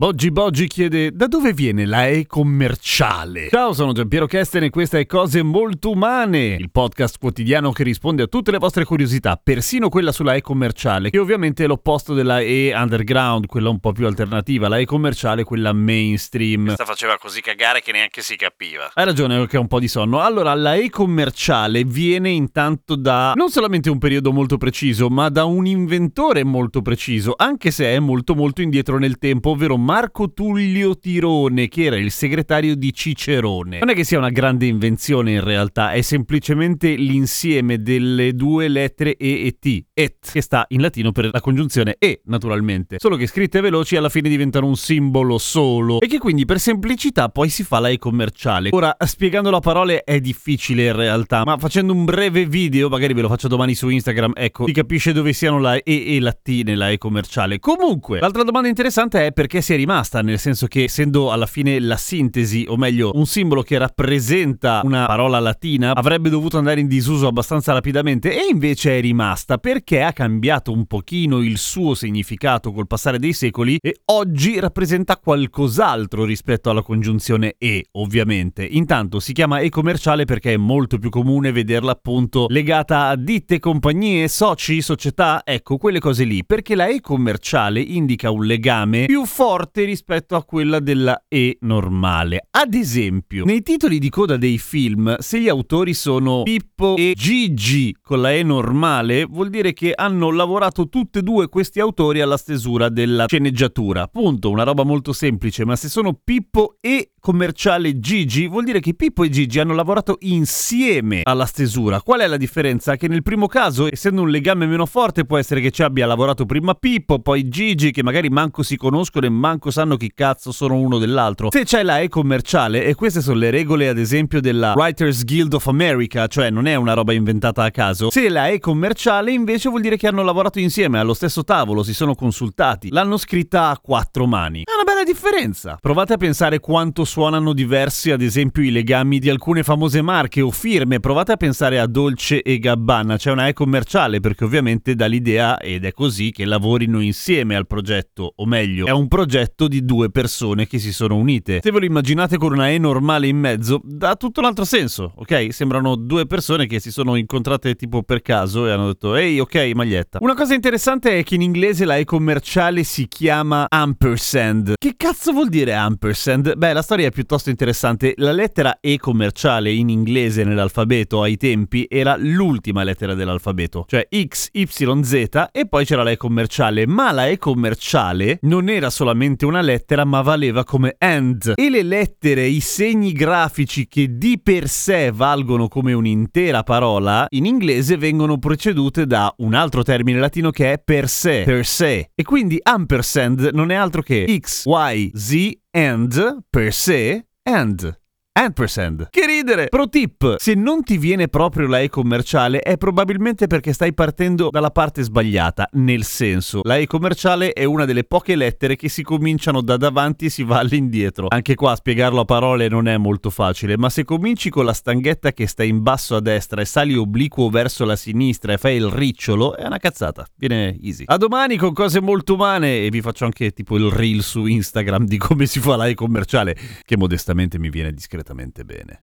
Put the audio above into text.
Boggi Boggi chiede da dove viene la E commerciale? Ciao, sono Giampiero Kesten e questa è Cose Molto Umane, il podcast quotidiano che risponde a tutte le vostre curiosità, persino quella sulla E commerciale, che ovviamente è l'opposto della E underground, quella un po' più alternativa, la E commerciale, quella mainstream. Questa faceva così cagare che neanche si capiva. Hai ragione che ho un po' di sonno. Allora, la E commerciale viene intanto da non solamente un periodo molto preciso, ma da un inventore molto preciso, anche se è molto molto indietro nel tempo, ovvero Marco Tullio Tirone, che era il segretario di Cicerone. Non è che sia una grande invenzione in realtà, è semplicemente l'insieme delle due lettere E e T, et, che sta in latino per la congiunzione E, naturalmente. Solo che scritte veloci alla fine diventano un simbolo solo e che quindi per semplicità poi si fa la E commerciale. Ora, spiegandolo a parole è difficile in realtà, ma facendo un breve video, magari ve lo faccio domani su Instagram, ecco, si capisce dove siano la E e la T nella E commerciale. Comunque, l'altra domanda interessante è perché si è rimasta, nel senso che essendo alla fine la sintesi, o meglio un simbolo che rappresenta una parola latina, avrebbe dovuto andare in disuso abbastanza rapidamente e invece è rimasta perché ha cambiato un pochino il suo significato col passare dei secoli e oggi rappresenta qualcos'altro rispetto alla congiunzione e, ovviamente. Intanto si chiama e commerciale perché è molto più comune vederla appunto legata a ditte, compagnie, soci, società, ecco quelle cose lì, perché la e commerciale indica un legame più forte forte rispetto a quella della E normale. Ad esempio, nei titoli di coda dei film, se gli autori sono Pippo e Gigi con la E normale, vuol dire che hanno lavorato tutti e due questi autori alla stesura della sceneggiatura. Punto, una roba molto semplice, ma se sono Pippo e commerciale Gigi, vuol dire che Pippo e Gigi hanno lavorato insieme alla stesura. Qual è la differenza? Che nel primo caso, essendo un legame meno forte, può essere che ci abbia lavorato prima Pippo, poi Gigi, che magari manco si conoscono e manco sanno chi cazzo sono uno dell'altro. Se c'è la E commerciale, e queste sono le regole ad esempio della Writers Guild of America, cioè non è una roba inventata a caso, se la E commerciale invece vuol dire che hanno lavorato insieme allo stesso tavolo, si sono consultati, l'hanno scritta a quattro mani. È una bella differenza. Provate a pensare quanto suonano diversi ad esempio i legami di alcune famose marche o firme, provate a pensare a Dolce e Gabbana, c'è una E commerciale perché ovviamente dà l'idea, ed è così, che lavorino insieme al progetto, o meglio, è un progetto di due persone che si sono unite. Se ve lo immaginate con una E normale in mezzo, dà tutto un altro senso, ok? Sembrano due persone che si sono incontrate tipo per caso e hanno detto ehi ok maglietta. Una cosa interessante è che in inglese la E commerciale si chiama ampersand. Che cazzo vuol dire ampersand? Beh, la storia è piuttosto interessante. La lettera E commerciale in inglese nell'alfabeto ai tempi era l'ultima lettera dell'alfabeto, cioè X, Y, Z e poi c'era la E commerciale, ma la E commerciale non era solamente una lettera ma valeva come AND. E le lettere, i segni grafici che di per sé valgono come un'intera parola, in inglese vengono precedute da un altro termine latino che è per sé, per sé. E quindi ampersand non è altro che X, Y, Z and per sé and Ampersand. Che ridere! Pro tip: se non ti viene proprio la E commerciale è probabilmente perché stai partendo dalla parte sbagliata, nel senso, la E commerciale è una delle poche lettere che si cominciano da davanti e si va all'indietro. Anche qua spiegarlo a parole non è molto facile, ma se cominci con la stanghetta che sta in basso a destra e sali obliquo verso la sinistra e fai il ricciolo, è una cazzata. Viene easy. A domani con cose molto umane e vi faccio anche tipo il reel su Instagram di come si fa la E commerciale, che modestamente mi viene discretamente bene.